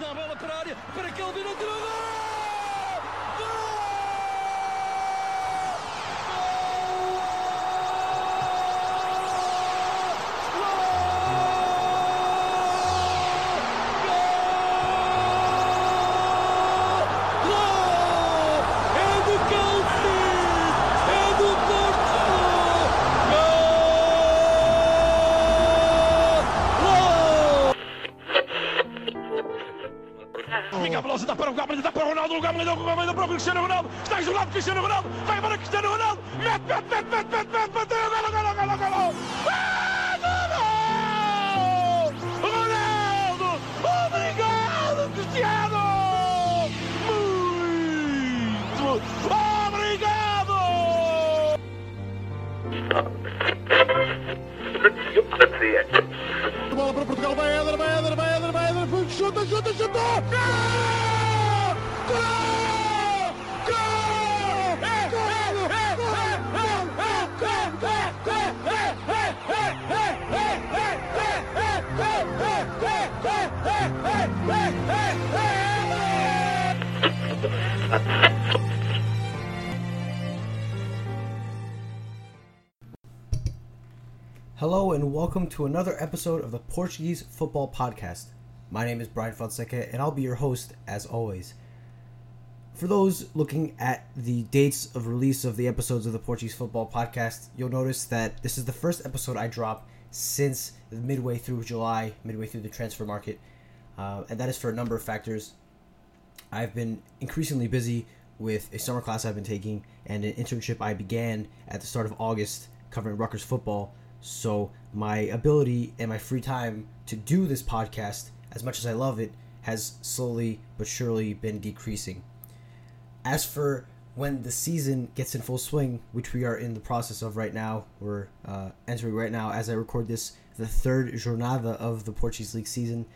Dá a bola para a área, para Kelvin, não Cristiano Ronaldo, está isolado Cristiano Ronaldo, vai para Cristiano Ronaldo, mete, mete, mete, mete, mete, mete, bateu, golo, golo, golo, golo! Welcome to another episode of the Portuguese Football Podcast. My name is Brian Fonseca and I'll be your host as always. For those looking at the dates of release of the episodes of the Portuguese Football Podcast, you'll notice that this is the first episode I drop since midway through July, midway through the transfer market, uh, and that is for a number of factors. I've been increasingly busy with a summer class I've been taking and an internship I began at the start of August covering Rutgers football. So my ability and my free time to do this podcast, as much as I love it, has slowly but surely been decreasing. As for when the season gets in full swing, which we are in the process of right now, we're uh, entering right now as I record this, the third jornada of the Portuguese League season.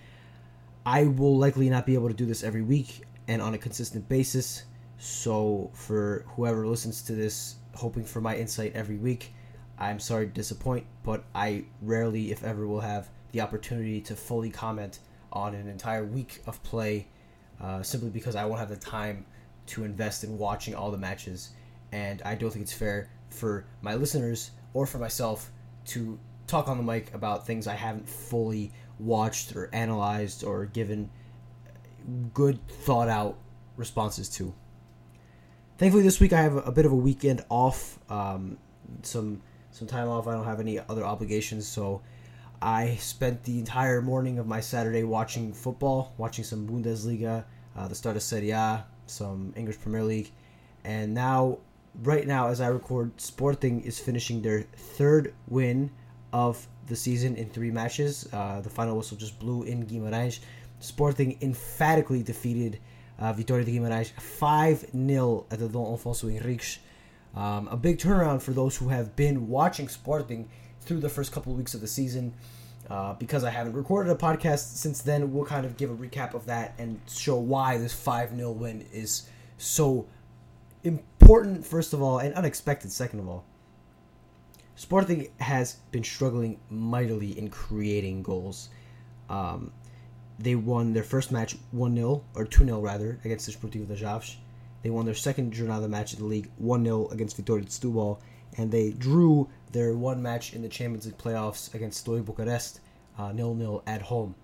I will likely not be able to do this every week and on a consistent basis. So, for whoever listens to this, hoping for my insight every week, I'm sorry to disappoint, but I rarely, if ever, will have the opportunity to fully comment on an entire week of play uh, simply because I won't have the time to invest in watching all the matches. And I don't think it's fair for my listeners or for myself to talk on the mic about things I haven't fully watched or analyzed or given good thought out responses to. Thankfully, this week I have a bit of a weekend off, um, some some time off. I don't have any other obligations, so I spent the entire morning of my Saturday watching football, watching some Bundesliga, uh, the start of Serie A, some English Premier League, and now, right now, as I record, Sporting is finishing their third win of the season in three matches. Uh, the final whistle just blew in Guimarães. Sporting emphatically defeated uh, Vitória de Guimarães 5 0 at the Dom Afonso Henriques. Um, a big turnaround for those who have been watching Sporting through the first couple of weeks of the season. Uh, because I haven't recorded a podcast since then, we'll kind of give a recap of that and show why this 5 0 win is so important, first of all, and unexpected, second of all. Sporting has been struggling mightily in creating goals. Um, they won their first match 1 0, or 2 0 rather, against the Sportivo de Chaves. They won their second Jornada match in the league 1 0 against Vitória Setúbal, and they drew their one match in the Champions League playoffs against Steaua Bucharest 0 0 at home.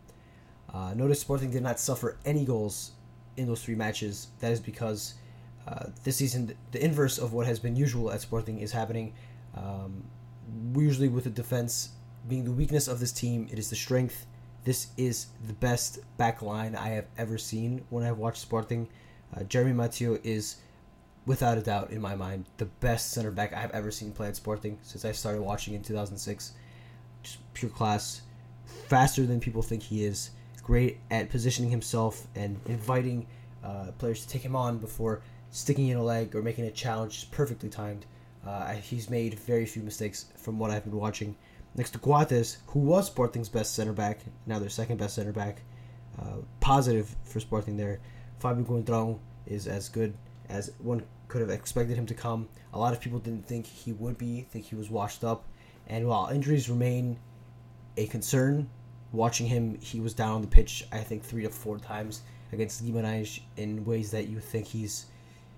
Uh, notice Sporting did not suffer any goals in those three matches. That is because uh, this season, the inverse of what has been usual at Sporting is happening. Um, usually, with the defense being the weakness of this team, it is the strength. This is the best back line I have ever seen when I've watched Sporting. Uh, Jeremy Mathieu is, without a doubt, in my mind, the best center back I've ever seen play at Sporting since I started watching in 2006. Just pure class, faster than people think he is. Great at positioning himself and inviting uh, players to take him on before sticking in a leg or making a challenge. Just perfectly timed. Uh, he's made very few mistakes from what I've been watching. Next to Coates, who was Sporting's best center back, now their second best center back. Uh, positive for Sporting there. Fabio Coentrão is as good as one could have expected him to come. A lot of people didn't think he would be, think he was washed up. And while injuries remain a concern, Watching him, he was down on the pitch. I think three to four times against Guimarães in ways that you think he's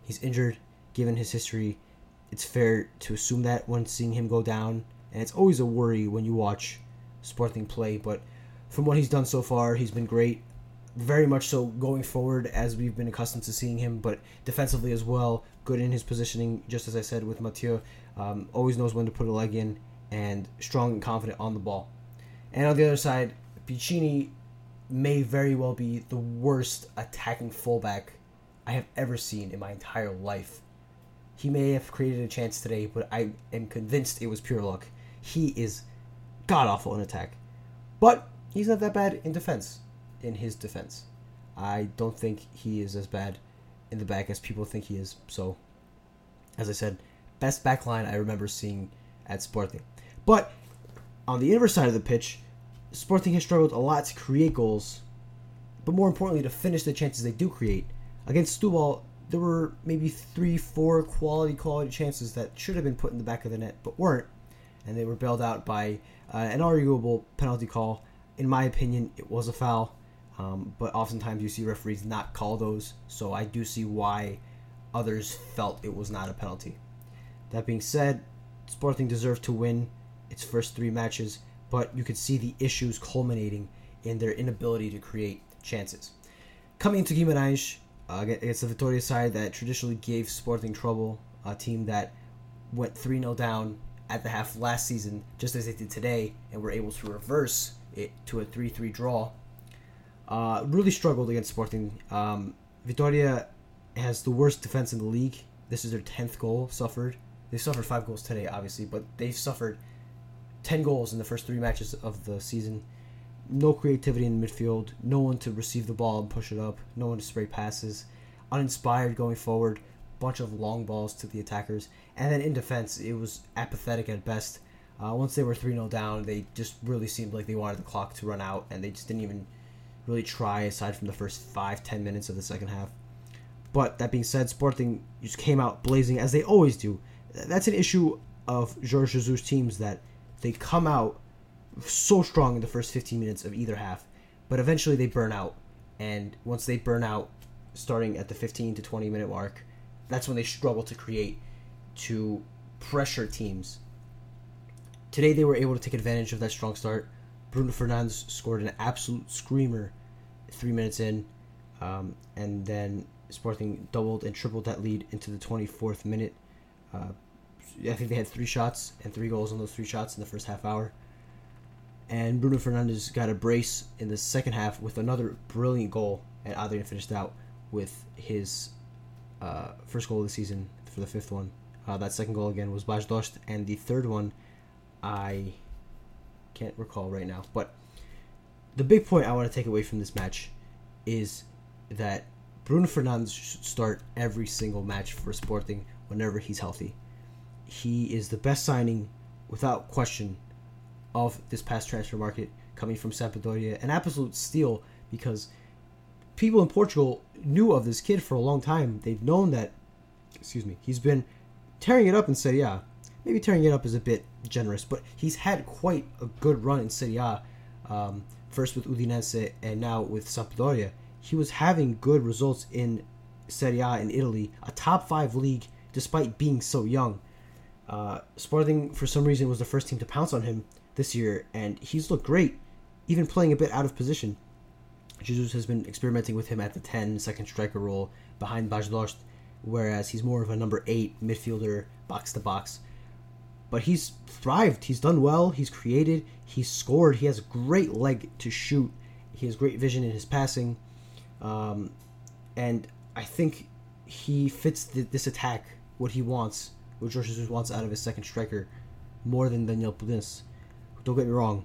he's injured. Given his history, it's fair to assume that when seeing him go down, and it's always a worry when you watch Sporting play. But from what he's done so far, he's been great. Very much so going forward as we've been accustomed to seeing him, but defensively as well, good in his positioning, just as I said with Mathieu. Um, always knows when to put a leg in and strong and confident on the ball. And on the other side, Piccini may very well be the worst attacking fullback I have ever seen in my entire life. He may have created a chance today, but I am convinced it was pure luck. He is god awful in attack. But he's not that bad in defense, in his defense. I don't think he is as bad in the back as people think he is. So, as I said, best back line I remember seeing at Sporting. But on the inverse side of the pitch, Sporting has struggled a lot to create goals, but more importantly, to finish the chances they do create. Against Setúbal, there were maybe three, four quality, quality chances that should have been put in the back of the net, but weren't, and they were bailed out by uh, an arguable penalty call. In my opinion, it was a foul, um, but oftentimes you see referees not call those, so I do see why others felt it was not a penalty. That being said, Sporting deserved to win its first three matches, but you could see the issues culminating in their inability to create chances. Coming into Guimarães uh, against the Vitoria side that traditionally gave Sporting trouble, a team that went 3 0 down at the half last season, just as they did today, and were able to reverse it to a 3 3 draw. Uh, really struggled against Sporting. Um, Vitoria has the worst defense in the league. This is their 10th goal suffered. They suffered five goals today, obviously, but they've suffered 10 goals in the first three matches of the season. No creativity in midfield, no one to receive the ball and push it up, no one to spray passes, uninspired going forward, bunch of long balls to the attackers, and then in defense, it was apathetic at best. Uh, once they were 3 0 down, they just really seemed like they wanted the clock to run out, and they just didn't even really try aside from the first five ten minutes of the second half. But that being said, Sporting just came out blazing as they always do. That's an issue of Jorge Jesus teams that they come out so strong in the first 15 minutes of either half, but eventually they burn out. And once they burn out, starting at the 15 to 20 minute mark, that's when they struggle to create, to pressure teams. Today they were able to take advantage of that strong start. Bruno Fernandes scored an absolute screamer three minutes in, um, and then Sporting doubled and tripled that lead into the 24th minute. Uh, I think they had three shots and three goals on those three shots in the first half hour. And Bruno Fernandes got a brace in the second half with another brilliant goal, and Adrian finished out with his uh, first goal of the season for the fifth one. Uh, that second goal again was Bas Dost, and the third one, I can't recall right now. But the big point I want to take away from this match is that Bruno Fernandes should start every single match for Sporting whenever he's healthy he is the best signing, without question, of this past transfer market coming from Sampdoria. An absolute steal because people in Portugal knew of this kid for a long time. They've known that, excuse me, he's been tearing it up in Serie A. Maybe tearing it up is a bit generous, but he's had quite a good run in Serie A. Um, first with Udinese and now with Sampdoria. He was having good results in Serie A in Italy, a top five league, despite being so young. Uh, Sporting, for some reason, was the first team to pounce on him this year, and he's looked great, even playing a bit out of position. Jesus has been experimenting with him at the 10 second striker role behind Bas Dost, whereas he's more of a number 8 midfielder, box to box. But he's thrived. He's done well. He's created. He's scored. He has a great leg to shoot. He has great vision in his passing. Um, and I think he fits the, this attack, what he wants what George Jesus wants out of his second striker more than Daniel Pulis. Don't get me wrong,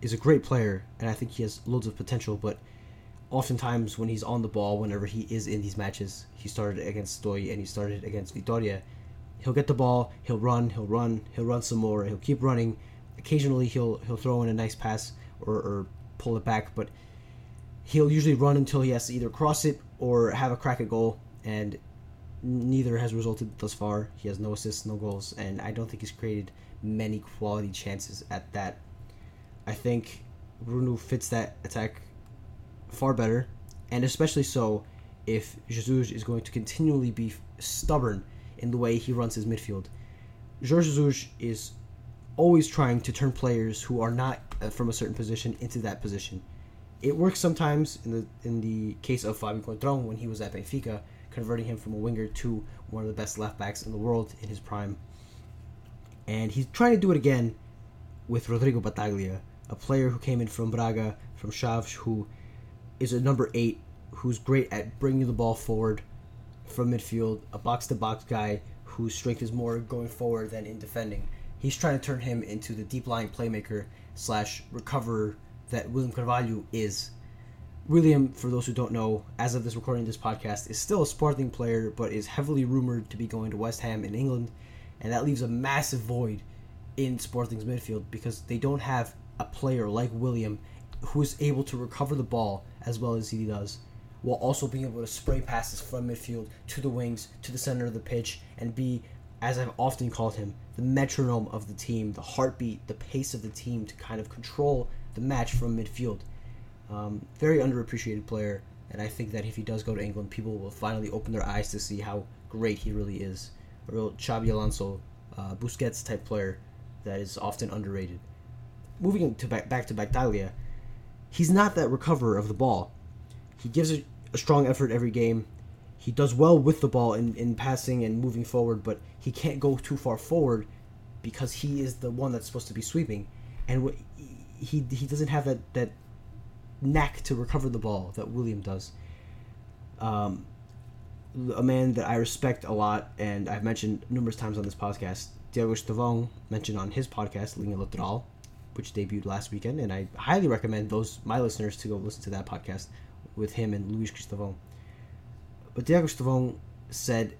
is a great player, and I think he has loads of potential, but oftentimes when he's on the ball, whenever he is in these matches, he started against Stoy and he started against Vitoria, he'll get the ball, he'll run, he'll run, he'll run some more, he'll keep running. Occasionally he'll he'll throw in a nice pass or, or pull it back, but he'll usually run until he has to either cross it or have a crack at goal, and neither has resulted thus far. He has no assists, no goals, and I don't think he's created many quality chances at that. I think Bruno fits that attack far better, and especially so if Jesus is going to continually be stubborn in the way he runs his midfield. Jorge Jesus is always trying to turn players who are not uh, from a certain position into that position. It works sometimes in the in the case of Fabio Coentrão when he was at Benfica, converting him from a winger to one of the best left backs in the world in his prime. And he's trying to do it again with Rodrigo Battaglia, a player who came in from Braga, from Chaves, who is a number eight, who's great at bringing the ball forward from midfield, a box to box guy whose strength is more going forward than in defending. He's trying to turn him into the deep lying playmaker slash recoverer that William Carvalho is. William, for those who don't know, as of this recording of this podcast, is still a Sporting player, but is heavily rumored to be going to West Ham in England, and that leaves a massive void in Sporting's midfield because they don't have a player like William who is able to recover the ball as well as he does, while also being able to spray passes from midfield to the wings, to the center of the pitch, and be, as I've often called him, the metronome of the team, the heartbeat, the pace of the team to kind of control the match from midfield. Um, very underappreciated player, and I think that if he does go to England, people will finally open their eyes to see how great he really is. A real Xabi Alonso, uh, Busquets type player that is often underrated. Moving to back, back to Battaglia, he's not that recoverer of the ball. He gives a, a strong effort every game. He does well with the ball in, in passing and moving forward, but he can't go too far forward because he is the one that's supposed to be sweeping, and he he doesn't have that that knack to recover the ball that William does. Um, a man that I respect a lot, and I've mentioned numerous times on this podcast, Diego Estevão, mentioned on his podcast, Linha Lateral, which debuted last weekend, and I highly recommend those my listeners to go listen to that podcast with him and Luis Cristóvão. But Diego Estevão said,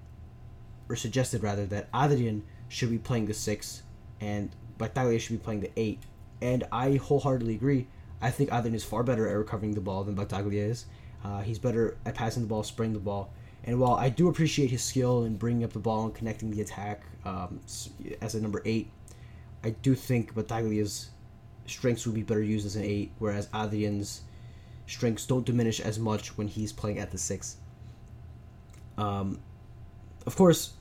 or suggested rather, that Adrian should be playing the six, and Battaglia should be playing the eight, and I wholeheartedly agree. I think Adrian is far better at recovering the ball than Battaglia is. Uh, he's better at passing the ball, spraying the ball. And while I do appreciate his skill in bringing up the ball and connecting the attack um, as a number eight, I do think Battaglia's strengths would be better used as an eight, whereas Adrian's strengths don't diminish as much when he's playing at the six. Um, of course,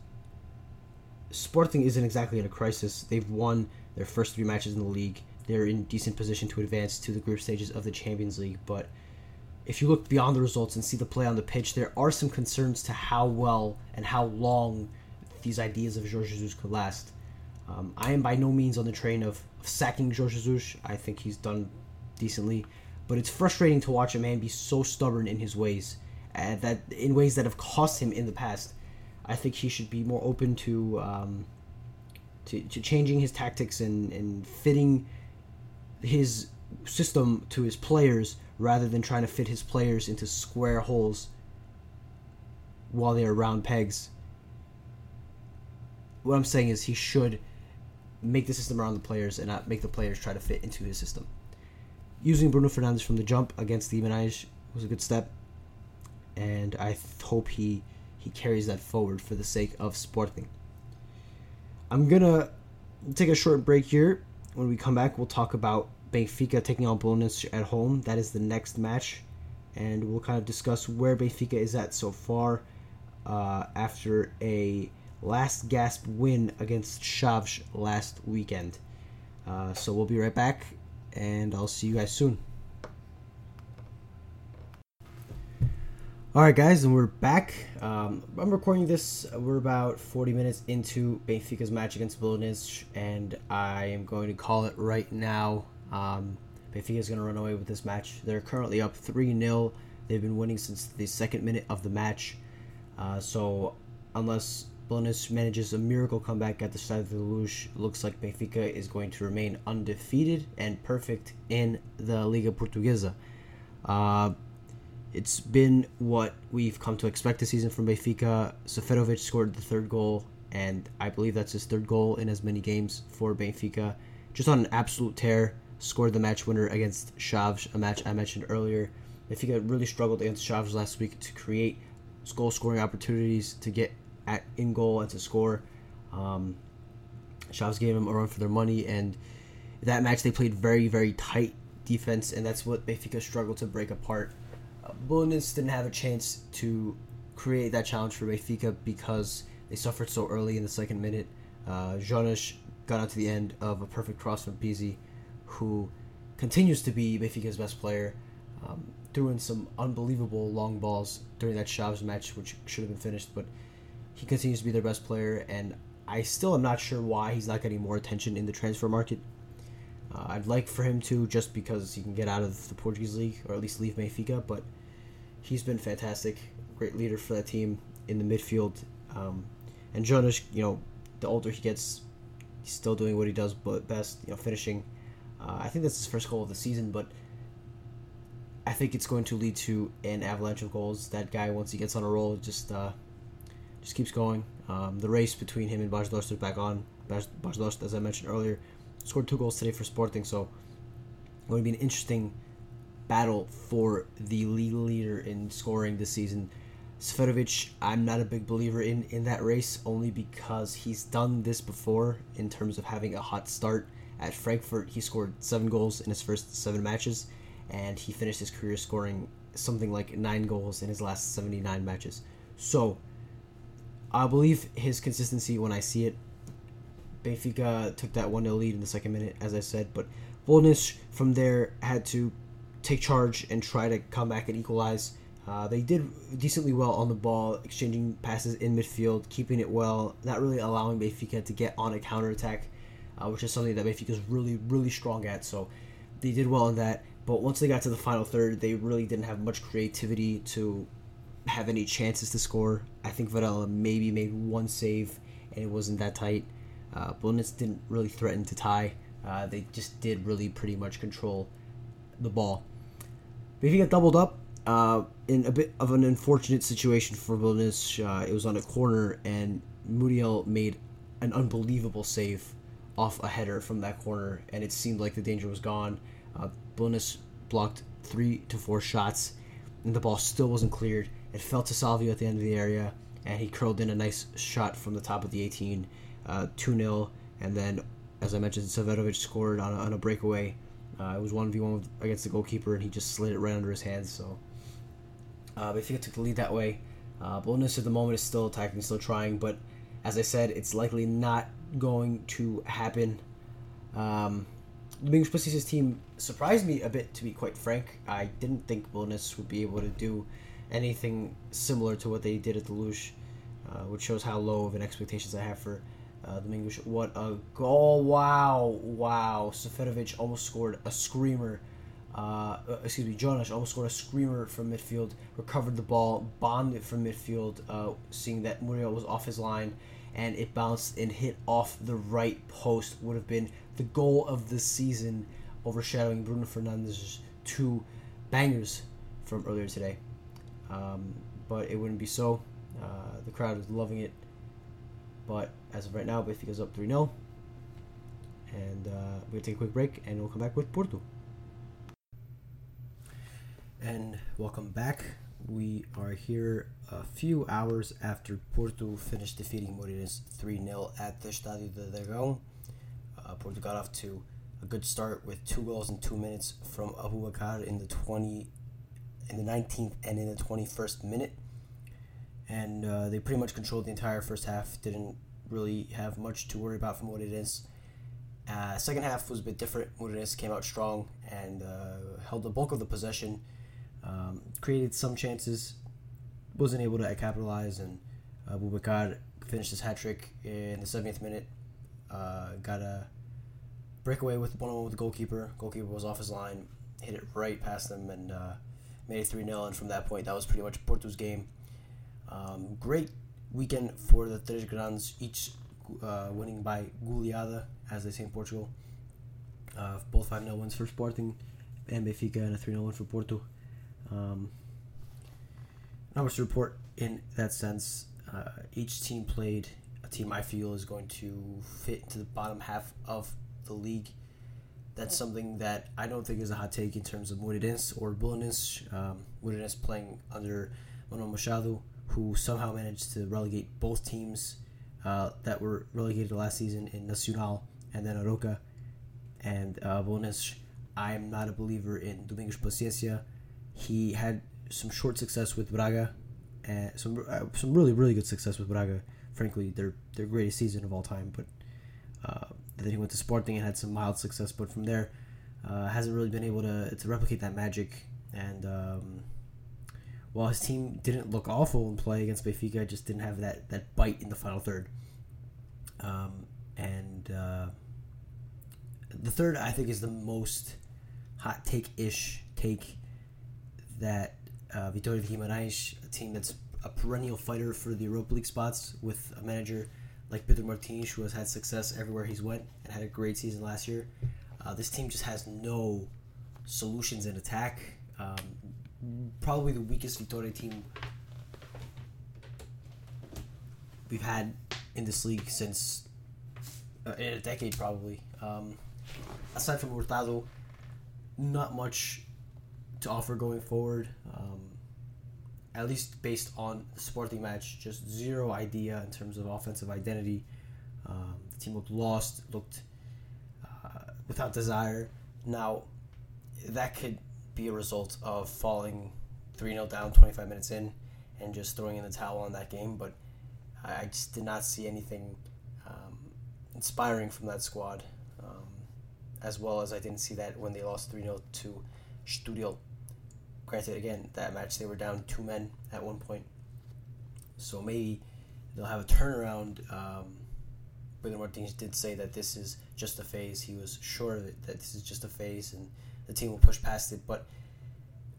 Sporting isn't exactly in a crisis. They've won their first three matches in the league. They're in decent position to advance to the group stages of the Champions League, but if you look beyond the results and see the play on the pitch, there are some concerns to how well and how long these ideas of Jorge Jesus could last. Um, I am by no means on the train of, of sacking George Jesus. I think he's done decently, but it's frustrating to watch a man be so stubborn in his ways, uh, that in ways that have cost him in the past. I think he should be more open to um, to, to changing his tactics and, and fitting his system to his players rather than trying to fit his players into square holes while they are round pegs. What I'm saying is he should make the system around the players and not make the players try to fit into his system. Using Bruno Fernandes from the jump against the was a good step, and I th- hope he he carries that forward for the sake of Sporting. I'm gonna take a short break here. When we come back, we'll talk about Benfica taking on Belenenses at home. That is the next match, and we'll kind of discuss where Benfica is at so far uh, after a last gasp win against Chaves last weekend. Uh, so we'll be right back, and I'll see you guys soon. All right, guys, and we're back. Um, I'm recording this. We're about 40 minutes into Benfica's match against Belenenses, and I am going to call it right now. Um, Benfica is going to run away with this match. They're currently up 3 0. They've been winning since the second minute of the match. Uh, so, unless Belenenses manages a miracle comeback at the side of the Luz, looks like Benfica is going to remain undefeated and perfect in the Liga Portuguesa. Uh, it's been what we've come to expect this season from Benfica. Seferovic scored the third goal, and I believe that's his third goal in as many games for Benfica. Just on an absolute tear, scored the match winner against Chaves, a match I mentioned earlier. Benfica really struggled against Chaves last week to create goal scoring opportunities to get at in goal and to score. Um, Chaves gave them a run for their money, and that match they played very very tight defense, and that's what Benfica struggled to break apart. Uh, Belenenses didn't have a chance to create that challenge for Benfica because they suffered so early in the second minute. Uh, Jonas got out to the end of a perfect cross from Pizzi, who continues to be Benfica's best player. Um, threw in some unbelievable long balls during that Chaves match, which should have been finished, but he continues to be their best player, and I still am not sure why he's not getting more attention in the transfer market. Uh, I'd like for him to, just because he can get out of the Portuguese league, or at least leave Benfica, but he's been fantastic, great leader for that team in the midfield. Um, and Jonas, you know, the older he gets, he's still doing what he does but best, you know, finishing. Uh, I think that's his first goal of the season, but I think it's going to lead to an avalanche of goals. That guy, once he gets on a roll, just uh, just keeps going. Um, the race between him and Bas Dost is back on. Bas Dost, as I mentioned earlier, scored two goals today for Sporting, so going to be an interesting battle for the league leader in scoring this season. Seferovic, I'm not a big believer in in that race only because he's done this before in terms of having a hot start at Frankfurt. He scored seven goals in his first seven matches, and he finished his career scoring something like nine goals in his last 79 matches. So I believe his consistency when I see it. Benfica took that 1 0 lead in the second minute, as I said, but Belenenses from there had to take charge and try to come back and equalize. Uh, they did decently well on the ball, exchanging passes in midfield, keeping it well, not really allowing Benfica to get on a counterattack, uh, which is something that Benfica is really, really strong at. So they did well in that. But once they got to the final third, they really didn't have much creativity to have any chances to score. I think Varela maybe made one save, and it wasn't that tight. Uh, Belenenses didn't really threaten to tie. Uh, they just did really pretty much control the ball. Benfica doubled up uh, in a bit of an unfortunate situation for Belenenses. Uh, it was on a corner, and Muriel made an unbelievable save off a header from that corner, and it seemed like the danger was gone. Uh, Belenenses blocked three to four shots, and the ball still wasn't cleared. It fell to Salvio at the end of the area, and he curled in a nice shot from the top of the 18, uh, 2 0. And then, as I mentioned, Seferovic scored on a, on a breakaway. Uh, it was 1v1 against the goalkeeper, and he just slid it right under his hands. So, uh, Benfica took the lead that way. Uh, at the moment is still attacking, still trying, but as I said, it's likely not going to happen. Um, Domingos Paci's team surprised me a bit, to be quite frank. I didn't think Bonus would be able to do anything similar to what they did at the Luz, uh, which shows how low of an expectations I have for uh, Domingos. What a goal! Wow, wow! Seferovic almost scored a screamer. Uh, uh, excuse me, Jonas almost scored a screamer from midfield, recovered the ball, bombed it from midfield, uh, seeing that Muriel was off his line, and it bounced and hit off the right post. Would have been the goal of the season, overshadowing Bruno Fernandes's two bangers from earlier today. Um, but it wouldn't be so. Uh, the crowd is loving it. But as of right now, Benfica's up 3 0. And uh, we're going to take a quick break and we'll come back with Porto. And welcome back. We are here a few hours after Porto finished defeating Moreirense 3 0 at the Estádio de Dragão. Uh, Porto got off to a good start with two goals in two minutes from Aboubakar in the 20 in the 19th and in the 21st minute. And uh, they pretty much controlled the entire first half. Didn't really have much to worry about from what it is. Uh, second half was a bit different. Moreirense came out strong and uh, held the bulk of the possession. Um, created some chances, wasn't able to capitalize, and uh, Boubacar finished his hat trick in the 70th minute. Uh, got a breakaway with one on one with the goalkeeper. Goalkeeper was off his line, hit it right past them, and uh, made it 3 0. And from that point, that was pretty much Porto's game. Um, great weekend for the Tres Grandes, each uh, winning by goleada, as they say in Portugal. Uh, both 5 0 wins for Sporting and Benfica, and a 3 0 win for Porto. Um, not much to report in that sense. Uh, each team played a team I feel is going to fit into the bottom half of the league. That's something that I don't think is a hot take in terms of Moreirense or Belenenses. Um, playing under Manuel Machado, who somehow managed to relegate both teams uh, that were relegated last season in Nacional and then Arouca. And uh, I'm not a believer in Domingos Paciencia. He had some short success with Braga, and some uh, some really really good success with Braga. Frankly, their their greatest season of all time. But uh, then he went to Sporting and had some mild success. But from there, uh, hasn't really been able to to replicate that magic. And um, while his team didn't look awful in play against Benfica, just didn't have that that bite in the final third. Um, and uh, the third, I think, is the most hot take ish take that uh, Vitória Guimarães, a team that's a perennial fighter for the Europa League spots, with a manager like Pedro Martins, who has had success everywhere he's went and had a great season last year. Uh, this team just has no solutions in attack. Um, probably the weakest Vitória team we've had in this league since uh, in a decade, probably. Um, aside from Hurtado, not much to offer going forward. Um, at least based on the Sporting match, just zero idea in terms of offensive identity. Um, the team looked lost, looked uh, without desire. Now, that could be a result of falling 3 0 down 25 minutes in and just throwing in the towel on that game, but I just did not see anything um, inspiring from that squad, um, as well as I didn't see that when they lost 3 0 to Studio. Granted, again, that match they were down two men at one point, so maybe they'll have a turnaround. Um, Pedro Martins did say that this is just a phase. He was sure that, that this is just a phase and the team will push past it, but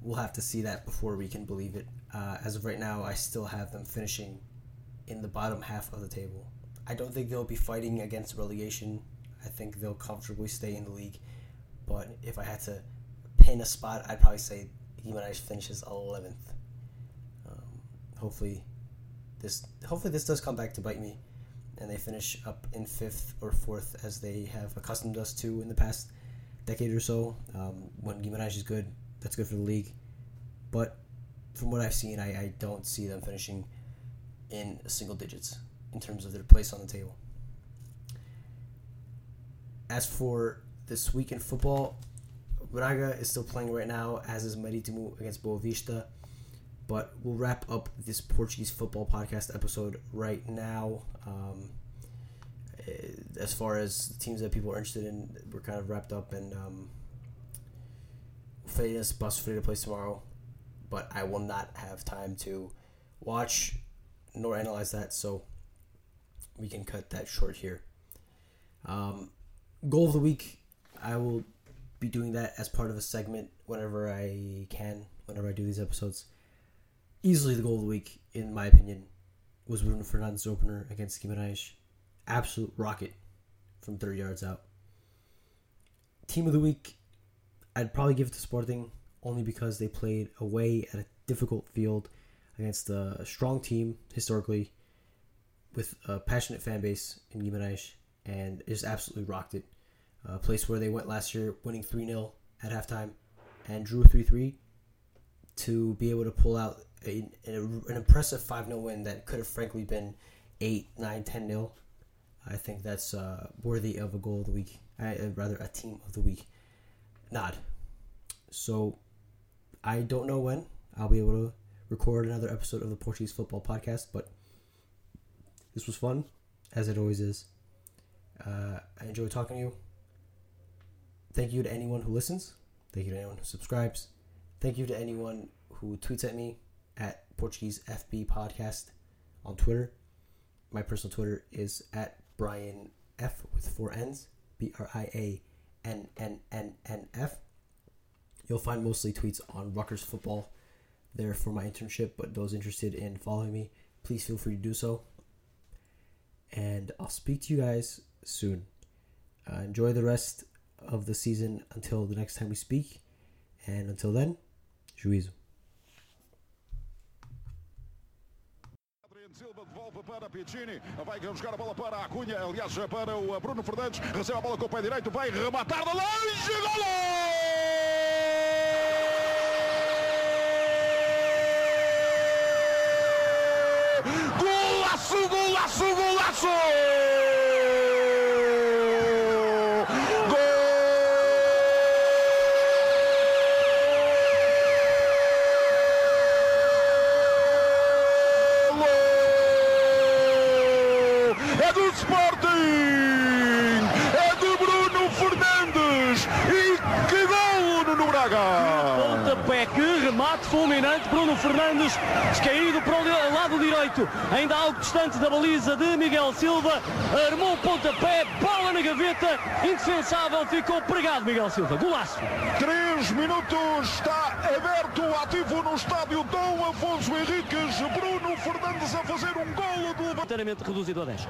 we'll have to see that before we can believe it. Uh, as of right now, I still have them finishing in the bottom half of the table. I don't think they'll be fighting against relegation. I think they'll comfortably stay in the league. But if I had to pin a spot, I'd probably say Guimarães finishes 11th. Um, hopefully, this hopefully this does come back to bite me, and they finish up in fifth or fourth as they have accustomed us to in the past decade or so. Um, when Guimarães is good, that's good for the league. But from what I've seen, I, I don't see them finishing in single digits in terms of their place on the table. As for this week in football, Braga is still playing right now, as is Marítimo against Boavista. But we'll wrap up this Portuguese football podcast episode right now. Um, as far as teams that people are interested in, we're kind of wrapped up, and um, Freitas Bus Freire plays tomorrow, but I will not have time to watch nor analyze that, so we can cut that short here. Um, goal of the week, I will be doing that as part of a segment whenever I can, whenever I do these episodes. Easily the goal of the week, in my opinion, was Bruno Fernandes' opener against Guimarães. Absolute rocket from 30 yards out. Team of the week, I'd probably give it to Sporting only because they played away at a difficult field against a strong team historically with a passionate fan base in Guimarães and just absolutely rocked it. A place where they went last year, winning 3 0 at halftime and drew 3 3 to be able to pull out a, a, an impressive 5 0 win that could have frankly been 8, 9, 10 0. I think that's uh, worthy of a goal of the week. I, uh, rather, a team of the week nod. So I don't know when I'll be able to record another episode of the Portuguese Football Podcast, but this was fun, as it always is. Uh, I enjoy talking to you. Thank you to anyone who listens. Thank you to anyone who subscribes. Thank you to anyone who tweets at me at Portuguese FB Podcast on Twitter. My personal Twitter is at Brian F with four N's, B R I A N N N N F. You'll find mostly tweets on Rutgers football there for my internship, but those interested in following me, please feel free to do so. And I'll speak to you guys soon. Uh, enjoy the rest of the season until the next time we speak. And until then, juízo. Silva devolve para Piccini, vai buscar a bola para a Cunha, aliás para o eh, Bruno Fernandes, recebe a bola com o pé direito, vai rematar de longe, golo! Golaço, golaço, golaço! Fulminante. Bruno Fernandes descaído para o lado direito, ainda algo distante da baliza de Miguel Silva. Armou o pontapé, bola na gaveta, indefensável, ficou pregado Miguel Silva. Golaço. Três minutos, está aberto, ativo no estádio Dom Afonso Henriques. Bruno Fernandes a fazer um golo levante. Inteiramente reduzido a 10.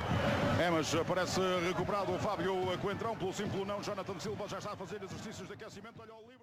É, mas parece recuperado o Fábio Coentrão pelo simples não. Jonathan Silva já está a fazer exercícios de aquecimento. Olha o livre.